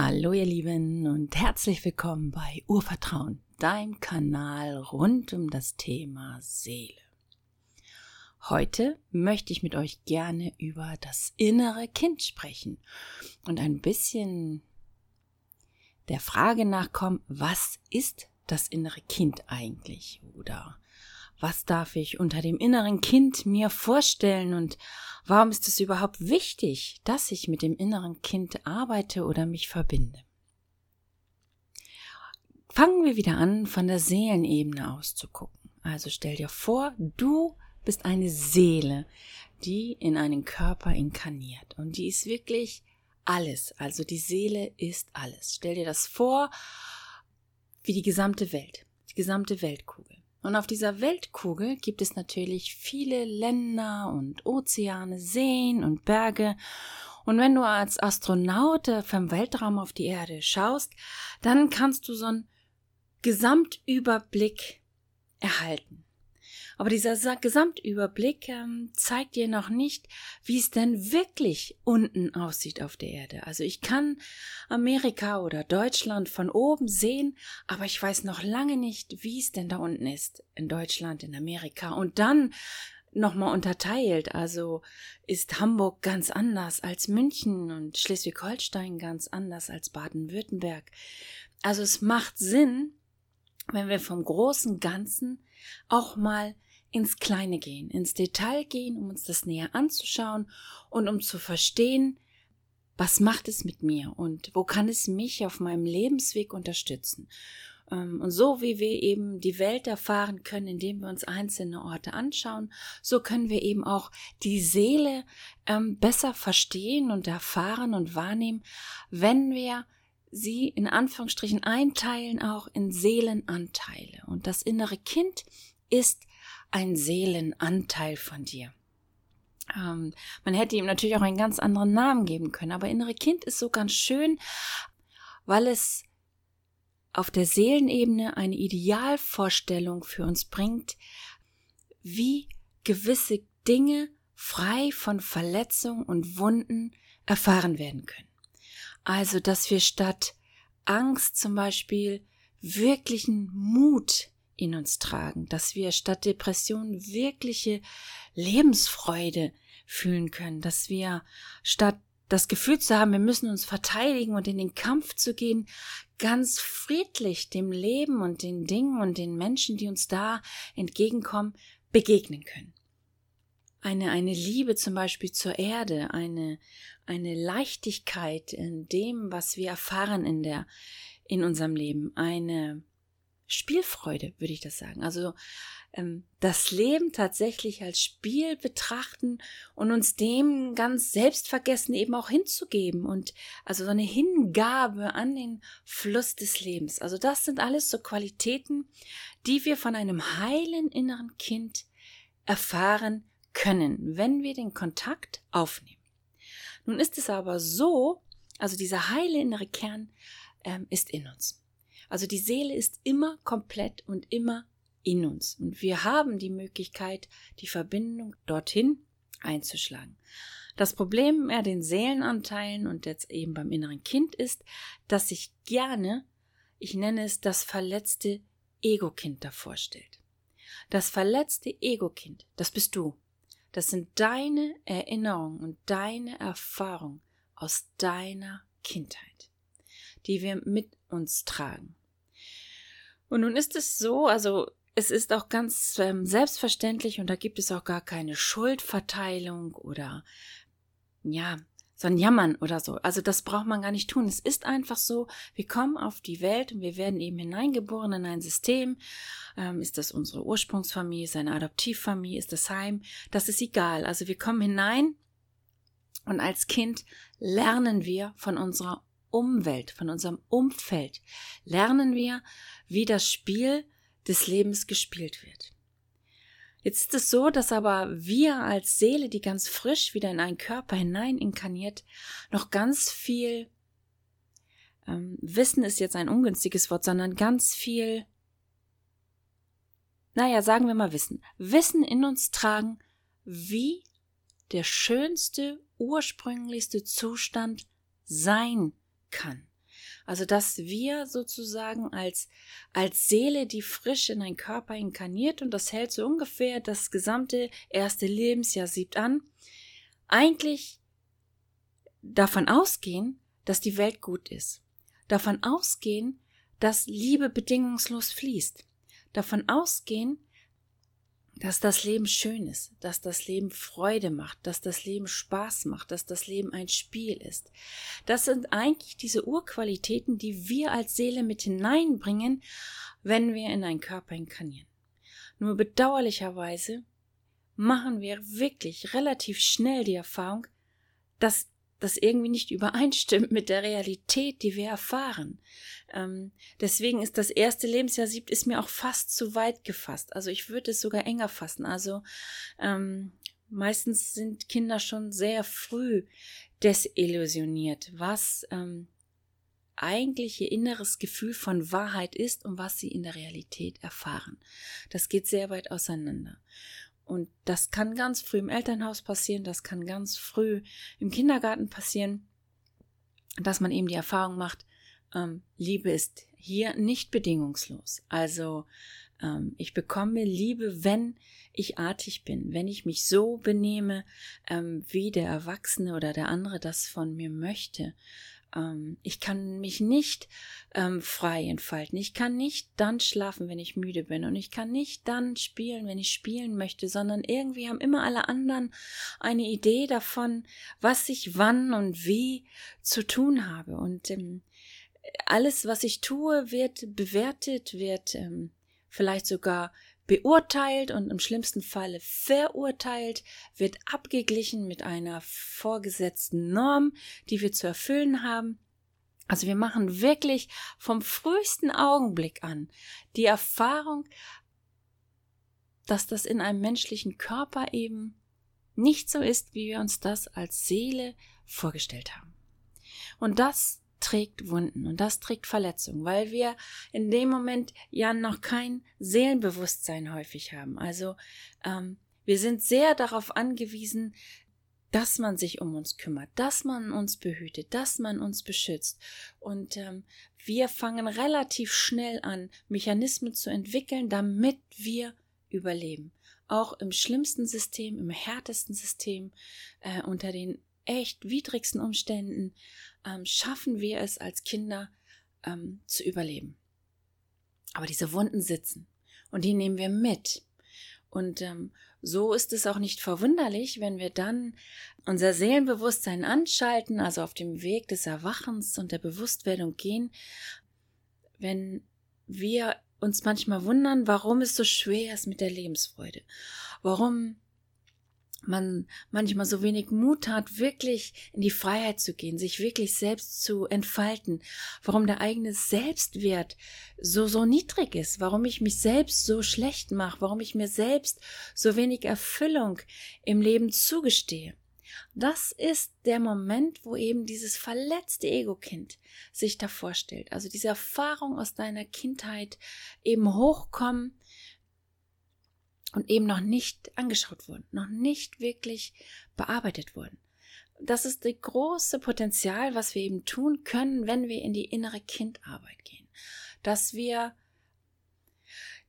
Hallo ihr Lieben und herzlich willkommen bei Urvertrauen, deinem Kanal rund um das Thema Seele. Heute möchte ich mit euch gerne über das innere Kind sprechen und ein bisschen der Frage nachkommen, was ist das innere Kind eigentlich oder was darf ich unter dem inneren Kind mir vorstellen und warum ist es überhaupt wichtig, dass ich mit dem inneren Kind arbeite oder mich verbinde? Fangen wir wieder an, von der Seelenebene aus zu gucken. Also stell dir vor, du bist eine Seele, die in einen Körper inkarniert und die ist wirklich alles. Also die Seele ist alles. Stell dir das vor wie die gesamte Welt, die gesamte Weltkugel. Und auf dieser Weltkugel gibt es natürlich viele Länder und Ozeane, Seen und Berge. Und wenn du als Astronaut vom Weltraum auf die Erde schaust, dann kannst du so einen Gesamtüberblick erhalten. Aber dieser Gesamtüberblick ähm, zeigt dir noch nicht, wie es denn wirklich unten aussieht auf der Erde. Also ich kann Amerika oder Deutschland von oben sehen, aber ich weiß noch lange nicht, wie es denn da unten ist. In Deutschland, in Amerika. Und dann nochmal unterteilt. Also ist Hamburg ganz anders als München und Schleswig-Holstein ganz anders als Baden-Württemberg. Also es macht Sinn, wenn wir vom großen Ganzen auch mal ins Kleine gehen, ins Detail gehen, um uns das näher anzuschauen und um zu verstehen, was macht es mit mir und wo kann es mich auf meinem Lebensweg unterstützen. Ähm, und so wie wir eben die Welt erfahren können, indem wir uns einzelne Orte anschauen, so können wir eben auch die Seele ähm, besser verstehen und erfahren und wahrnehmen, wenn wir sie in Anführungsstrichen einteilen auch in Seelenanteile. Und das innere Kind ist ein Seelenanteil von dir. Ähm, man hätte ihm natürlich auch einen ganz anderen Namen geben können, aber innere Kind ist so ganz schön, weil es auf der Seelenebene eine Idealvorstellung für uns bringt, wie gewisse Dinge frei von Verletzungen und Wunden erfahren werden können. Also, dass wir statt Angst zum Beispiel wirklichen Mut in uns tragen, dass wir statt Depression wirkliche Lebensfreude fühlen können, dass wir statt das Gefühl zu haben, wir müssen uns verteidigen und in den Kampf zu gehen, ganz friedlich dem Leben und den Dingen und den Menschen, die uns da entgegenkommen, begegnen können. Eine, eine Liebe zum Beispiel zur Erde, eine, eine Leichtigkeit in dem, was wir erfahren in der, in unserem Leben, eine, Spielfreude, würde ich das sagen. Also ähm, das Leben tatsächlich als Spiel betrachten und uns dem ganz selbstvergessen eben auch hinzugeben und also so eine Hingabe an den Fluss des Lebens. Also das sind alles so Qualitäten, die wir von einem heilen inneren Kind erfahren können, wenn wir den Kontakt aufnehmen. Nun ist es aber so, also dieser heile innere Kern ähm, ist in uns. Also die Seele ist immer komplett und immer in uns. Und wir haben die Möglichkeit, die Verbindung dorthin einzuschlagen. Das Problem bei den Seelenanteilen und jetzt eben beim inneren Kind ist, dass sich gerne, ich nenne es das verletzte Ego-Kind davor stellt. Das verletzte Ego-Kind, das bist du. Das sind deine Erinnerungen und deine Erfahrungen aus deiner Kindheit, die wir mit uns tragen. Und nun ist es so, also es ist auch ganz ähm, selbstverständlich und da gibt es auch gar keine Schuldverteilung oder ja, so ein Jammern oder so. Also das braucht man gar nicht tun. Es ist einfach so, wir kommen auf die Welt und wir werden eben hineingeboren in ein System. Ähm, ist das unsere Ursprungsfamilie, ist eine Adoptivfamilie, ist das Heim? Das ist egal. Also wir kommen hinein und als Kind lernen wir von unserer Umwelt, von unserem Umfeld lernen wir, wie das Spiel des Lebens gespielt wird. Jetzt ist es so, dass aber wir als Seele, die ganz frisch wieder in einen Körper hinein inkarniert, noch ganz viel ähm, Wissen ist jetzt ein ungünstiges Wort, sondern ganz viel, naja, sagen wir mal Wissen, Wissen in uns tragen, wie der schönste, ursprünglichste Zustand sein kann. Also, dass wir sozusagen als, als Seele, die frisch in einen Körper inkarniert und das hält so ungefähr das gesamte erste Lebensjahr siebt an, eigentlich davon ausgehen, dass die Welt gut ist. Davon ausgehen, dass Liebe bedingungslos fließt. Davon ausgehen, dass das Leben schön ist, dass das Leben Freude macht, dass das Leben Spaß macht, dass das Leben ein Spiel ist. Das sind eigentlich diese Urqualitäten, die wir als Seele mit hineinbringen, wenn wir in einen Körper inkarnieren. Nur bedauerlicherweise machen wir wirklich relativ schnell die Erfahrung, dass das irgendwie nicht übereinstimmt mit der Realität, die wir erfahren. Ähm, deswegen ist das erste Lebensjahr siebt ist mir auch fast zu weit gefasst. Also ich würde es sogar enger fassen. Also ähm, meistens sind Kinder schon sehr früh desillusioniert, was ähm, eigentlich ihr inneres Gefühl von Wahrheit ist und was sie in der Realität erfahren. Das geht sehr weit auseinander. Und das kann ganz früh im Elternhaus passieren, das kann ganz früh im Kindergarten passieren, dass man eben die Erfahrung macht, ähm, Liebe ist hier nicht bedingungslos. Also ähm, ich bekomme Liebe, wenn ich artig bin, wenn ich mich so benehme, ähm, wie der Erwachsene oder der andere das von mir möchte. Ähm, ich kann mich nicht ähm, frei entfalten. Ich kann nicht dann schlafen, wenn ich müde bin. Und ich kann nicht dann spielen, wenn ich spielen möchte, sondern irgendwie haben immer alle anderen eine Idee davon, was ich wann und wie zu tun habe. Und ähm, alles, was ich tue, wird bewertet, wird ähm, vielleicht sogar beurteilt und im schlimmsten Falle verurteilt, wird abgeglichen mit einer vorgesetzten Norm, die wir zu erfüllen haben. Also wir machen wirklich vom frühesten Augenblick an die Erfahrung, dass das in einem menschlichen Körper eben nicht so ist, wie wir uns das als Seele vorgestellt haben. Und das trägt Wunden und das trägt Verletzungen, weil wir in dem Moment ja noch kein Seelenbewusstsein häufig haben. Also ähm, wir sind sehr darauf angewiesen, dass man sich um uns kümmert, dass man uns behütet, dass man uns beschützt. Und ähm, wir fangen relativ schnell an, Mechanismen zu entwickeln, damit wir überleben. Auch im schlimmsten System, im härtesten System, äh, unter den echt widrigsten Umständen ähm, schaffen wir es als Kinder ähm, zu überleben. Aber diese Wunden sitzen und die nehmen wir mit. Und ähm, so ist es auch nicht verwunderlich, wenn wir dann unser Seelenbewusstsein anschalten, also auf dem Weg des Erwachens und der Bewusstwerdung gehen, wenn wir uns manchmal wundern, warum es so schwer ist mit der Lebensfreude, warum man manchmal so wenig Mut hat, wirklich in die Freiheit zu gehen, sich wirklich selbst zu entfalten, warum der eigene Selbstwert so, so niedrig ist, warum ich mich selbst so schlecht mache, warum ich mir selbst so wenig Erfüllung im Leben zugestehe. Das ist der Moment, wo eben dieses verletzte Ego-Kind sich da vorstellt. Also diese Erfahrung aus deiner Kindheit eben hochkommen und eben noch nicht angeschaut wurden, noch nicht wirklich bearbeitet wurden. Das ist das große Potenzial, was wir eben tun können, wenn wir in die innere Kindarbeit gehen. Dass wir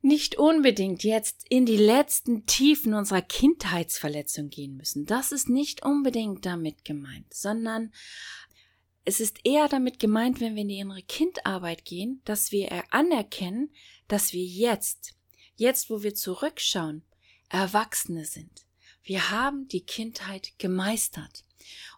nicht unbedingt jetzt in die letzten Tiefen unserer Kindheitsverletzung gehen müssen. Das ist nicht unbedingt damit gemeint, sondern es ist eher damit gemeint, wenn wir in die innere Kindarbeit gehen, dass wir anerkennen, dass wir jetzt jetzt wo wir zurückschauen, Erwachsene sind. Wir haben die Kindheit gemeistert.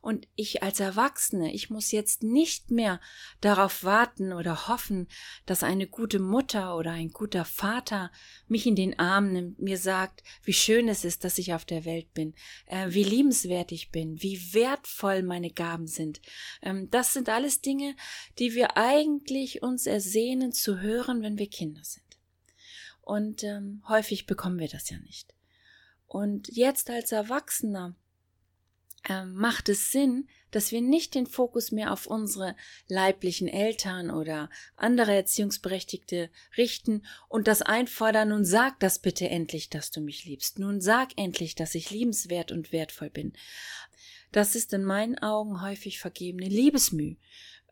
Und ich als Erwachsene, ich muss jetzt nicht mehr darauf warten oder hoffen, dass eine gute Mutter oder ein guter Vater mich in den Arm nimmt, mir sagt, wie schön es ist, dass ich auf der Welt bin, äh, wie liebenswert ich bin, wie wertvoll meine Gaben sind. Ähm, das sind alles Dinge, die wir eigentlich uns ersehnen zu hören, wenn wir Kinder sind. Und ähm, häufig bekommen wir das ja nicht. Und jetzt als Erwachsener äh, macht es Sinn, dass wir nicht den Fokus mehr auf unsere leiblichen Eltern oder andere Erziehungsberechtigte richten und das einfordern, nun sag das bitte endlich, dass du mich liebst, nun sag endlich, dass ich liebenswert und wertvoll bin. Das ist in meinen Augen häufig vergebene Liebesmüh.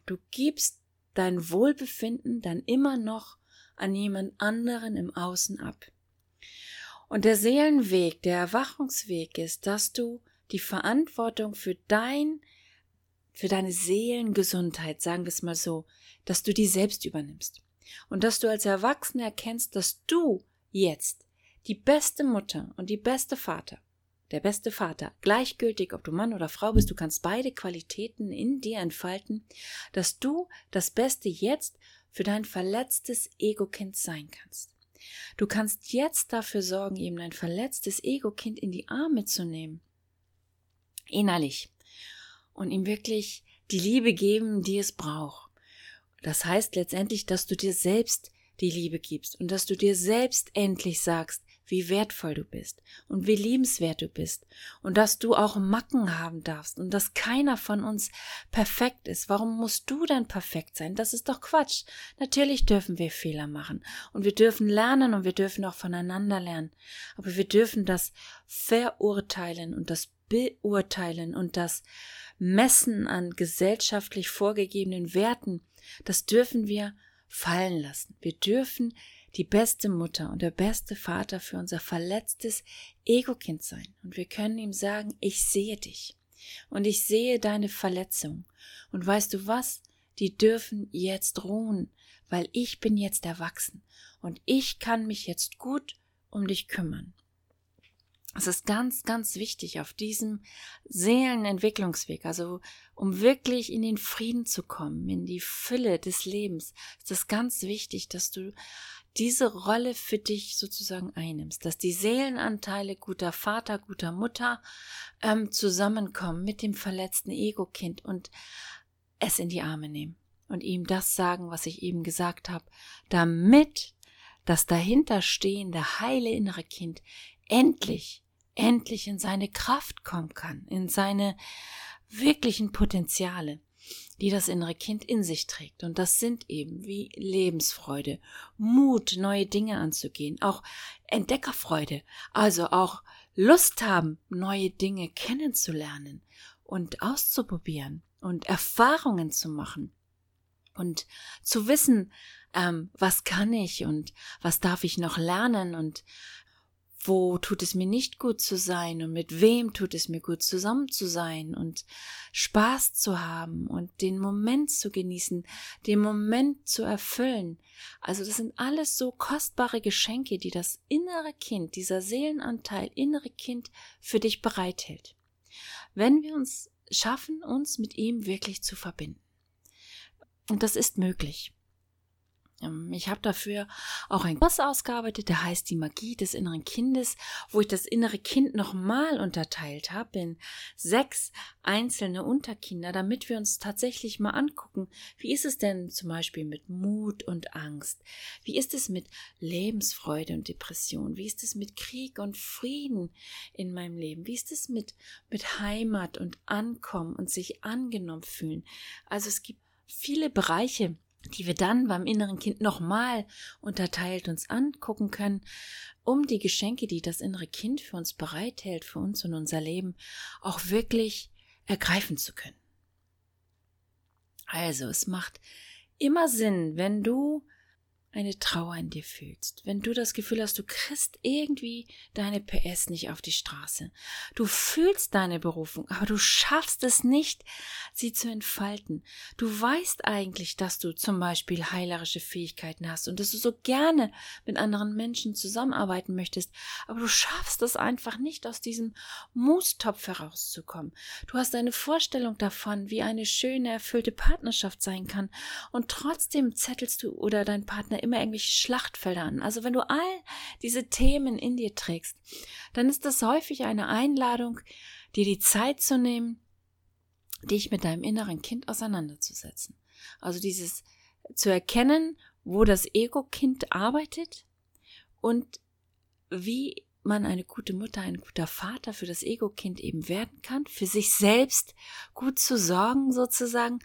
Du gibst dein Wohlbefinden dann immer noch an jemand anderen im Außen ab. Und der Seelenweg, der Erwachungsweg ist, dass du die Verantwortung für dein, für deine Seelengesundheit, sagen wir es mal so, dass du die selbst übernimmst. Und dass du als Erwachsener erkennst, dass du jetzt die beste Mutter und die beste Vater, der beste Vater, gleichgültig, ob du Mann oder Frau bist, du kannst beide Qualitäten in dir entfalten, dass du das Beste jetzt für dein verletztes Ego-Kind sein kannst. Du kannst jetzt dafür sorgen, eben dein verletztes Ego-Kind in die Arme zu nehmen. Innerlich. Und ihm wirklich die Liebe geben, die es braucht. Das heißt letztendlich, dass du dir selbst die Liebe gibst und dass du dir selbst endlich sagst, wie wertvoll du bist und wie liebenswert du bist und dass du auch Macken haben darfst und dass keiner von uns perfekt ist. Warum musst du denn perfekt sein? Das ist doch Quatsch. Natürlich dürfen wir Fehler machen und wir dürfen lernen und wir dürfen auch voneinander lernen. Aber wir dürfen das verurteilen und das beurteilen und das Messen an gesellschaftlich vorgegebenen Werten, das dürfen wir fallen lassen. Wir dürfen die beste Mutter und der beste Vater für unser verletztes Ego-Kind sein. Und wir können ihm sagen, ich sehe dich und ich sehe deine Verletzung. Und weißt du was? Die dürfen jetzt ruhen, weil ich bin jetzt erwachsen und ich kann mich jetzt gut um dich kümmern. Es ist ganz, ganz wichtig auf diesem Seelenentwicklungsweg, also um wirklich in den Frieden zu kommen, in die Fülle des Lebens, ist es ganz wichtig, dass du diese Rolle für dich sozusagen einnimmst, dass die Seelenanteile guter Vater, guter Mutter ähm, zusammenkommen mit dem verletzten Ego-Kind und es in die Arme nehmen und ihm das sagen, was ich eben gesagt habe, damit das dahinterstehende heile innere Kind endlich, endlich in seine Kraft kommen kann, in seine wirklichen Potenziale die das innere Kind in sich trägt. Und das sind eben wie Lebensfreude, Mut, neue Dinge anzugehen, auch Entdeckerfreude, also auch Lust haben, neue Dinge kennenzulernen und auszuprobieren und Erfahrungen zu machen. Und zu wissen, ähm, was kann ich und was darf ich noch lernen und wo tut es mir nicht gut zu sein und mit wem tut es mir gut zusammen zu sein und Spaß zu haben und den Moment zu genießen, den Moment zu erfüllen. Also das sind alles so kostbare Geschenke, die das innere Kind, dieser Seelenanteil innere Kind für dich bereithält. Wenn wir uns schaffen, uns mit ihm wirklich zu verbinden. Und das ist möglich. Ähm, ich habe dafür auch einen Kurs ausgearbeitet, der heißt die Magie des inneren Kindes, wo ich das innere Kind nochmal unterteilt habe in sechs einzelne Unterkinder, damit wir uns tatsächlich mal angucken, wie ist es denn zum Beispiel mit Mut und Angst? Wie ist es mit Lebensfreude und Depression? Wie ist es mit Krieg und Frieden in meinem Leben? Wie ist es mit, mit Heimat und Ankommen und sich angenommen fühlen? Also es gibt viele Bereiche, die wir dann beim inneren Kind nochmal unterteilt uns angucken können, um die Geschenke, die das innere Kind für uns bereithält, für uns und unser Leben, auch wirklich ergreifen zu können. Also, es macht immer Sinn, wenn du eine Trauer in dir fühlst, wenn du das Gefühl hast, du kriegst irgendwie deine PS nicht auf die Straße. Du fühlst deine Berufung, aber du schaffst es nicht, sie zu entfalten. Du weißt eigentlich, dass du zum Beispiel heilerische Fähigkeiten hast und dass du so gerne mit anderen Menschen zusammenarbeiten möchtest, aber du schaffst es einfach nicht, aus diesem Mustopf herauszukommen. Du hast eine Vorstellung davon, wie eine schöne, erfüllte Partnerschaft sein kann und trotzdem zettelst du oder dein Partner immer irgendwelche Schlachtfelder an. Also wenn du all diese Themen in dir trägst, dann ist das häufig eine Einladung, dir die Zeit zu nehmen, dich mit deinem inneren Kind auseinanderzusetzen. Also dieses zu erkennen, wo das Ego-Kind arbeitet und wie man eine gute Mutter, ein guter Vater für das Ego-Kind eben werden kann, für sich selbst gut zu sorgen sozusagen,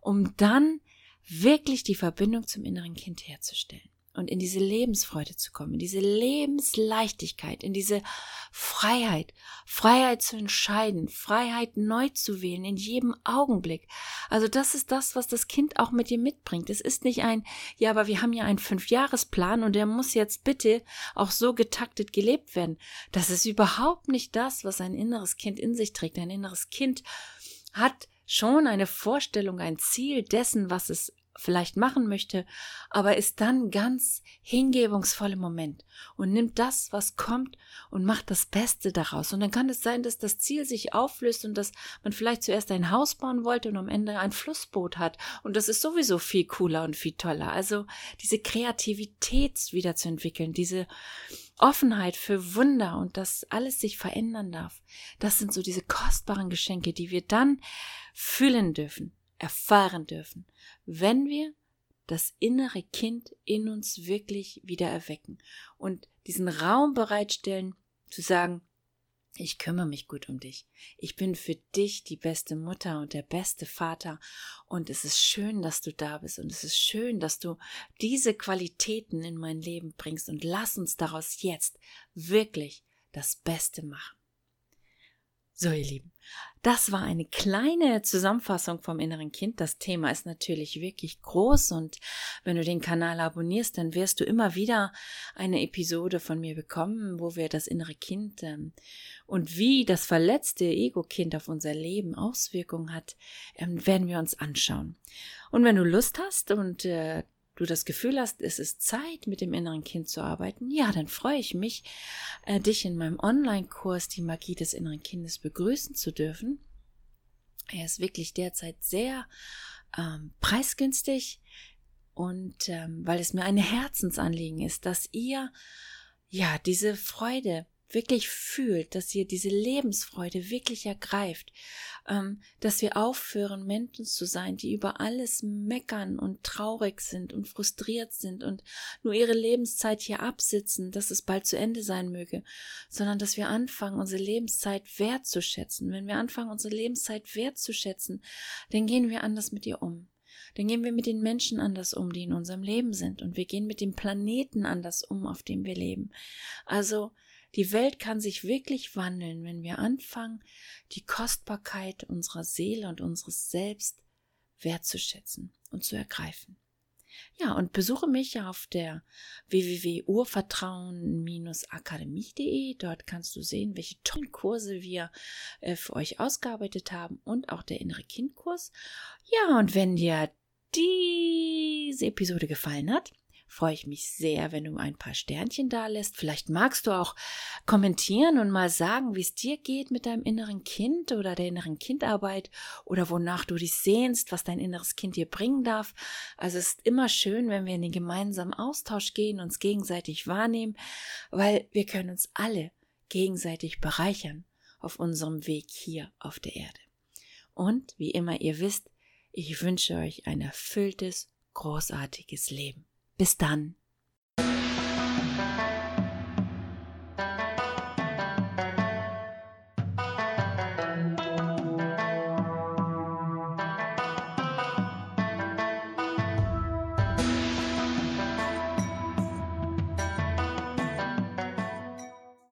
um dann wirklich die Verbindung zum inneren Kind herzustellen. und in diese Lebensfreude zu kommen, in diese Lebensleichtigkeit, in diese Freiheit, Freiheit zu entscheiden, Freiheit neu zu wählen in jedem Augenblick. Also das ist das, was das Kind auch mit dir mitbringt. Es ist nicht ein, ja, aber wir haben ja einen Fünfjahresplan und der muss jetzt bitte auch so getaktet gelebt werden. Das ist überhaupt nicht das, was ein inneres Kind in sich trägt. Ein inneres Kind hat schon eine Vorstellung, ein Ziel dessen, was es vielleicht machen möchte, aber ist dann ganz hingebungsvoll im Moment und nimmt das, was kommt und macht das Beste daraus. Und dann kann es sein, dass das Ziel sich auflöst und dass man vielleicht zuerst ein Haus bauen wollte und am Ende ein Flussboot hat. Und das ist sowieso viel cooler und viel toller. Also diese Kreativität wieder zu entwickeln, diese Offenheit für Wunder und dass alles sich verändern darf. Das sind so diese kostbaren Geschenke, die wir dann fühlen dürfen erfahren dürfen, wenn wir das innere Kind in uns wirklich wieder erwecken und diesen Raum bereitstellen, zu sagen, ich kümmere mich gut um dich. Ich bin für dich die beste Mutter und der beste Vater. Und es ist schön, dass du da bist. Und es ist schön, dass du diese Qualitäten in mein Leben bringst. Und lass uns daraus jetzt wirklich das Beste machen. So, ihr Lieben, das war eine kleine Zusammenfassung vom inneren Kind. Das Thema ist natürlich wirklich groß und wenn du den Kanal abonnierst, dann wirst du immer wieder eine Episode von mir bekommen, wo wir das innere Kind ähm, und wie das verletzte Ego-Kind auf unser Leben Auswirkungen hat, ähm, werden wir uns anschauen. Und wenn du Lust hast und äh, du das Gefühl hast, es ist Zeit, mit dem inneren Kind zu arbeiten, ja, dann freue ich mich, äh, dich in meinem Online-Kurs Die Magie des inneren Kindes begrüßen zu dürfen. Er ist wirklich derzeit sehr ähm, preisgünstig und ähm, weil es mir ein Herzensanliegen ist, dass ihr ja diese Freude wirklich fühlt, dass ihr diese Lebensfreude wirklich ergreift, ähm, dass wir aufhören, Menschen zu sein, die über alles meckern und traurig sind und frustriert sind und nur ihre Lebenszeit hier absitzen, dass es bald zu Ende sein möge, sondern dass wir anfangen, unsere Lebenszeit wertzuschätzen. Wenn wir anfangen, unsere Lebenszeit wertzuschätzen, dann gehen wir anders mit ihr um. Dann gehen wir mit den Menschen anders um, die in unserem Leben sind. Und wir gehen mit dem Planeten anders um, auf dem wir leben. Also die Welt kann sich wirklich wandeln, wenn wir anfangen, die Kostbarkeit unserer Seele und unseres Selbst wertzuschätzen und zu ergreifen. Ja, und besuche mich auf der www.urvertrauen-akademie.de. Dort kannst du sehen, welche tollen Kurse wir äh, für euch ausgearbeitet haben und auch der innere Kindkurs. Ja, und wenn dir diese Episode gefallen hat, freue ich mich sehr, wenn du ein paar Sternchen da lässt. Vielleicht magst du auch kommentieren und mal sagen, wie es dir geht mit deinem inneren Kind oder der inneren Kindarbeit oder wonach du dich sehnst, was dein inneres Kind dir bringen darf. Also es ist immer schön, wenn wir in den gemeinsamen Austausch gehen, uns gegenseitig wahrnehmen, weil wir können uns alle gegenseitig bereichern auf unserem Weg hier auf der Erde. Und wie immer ihr wisst, ich wünsche euch ein erfülltes, großartiges Leben. Bis dann.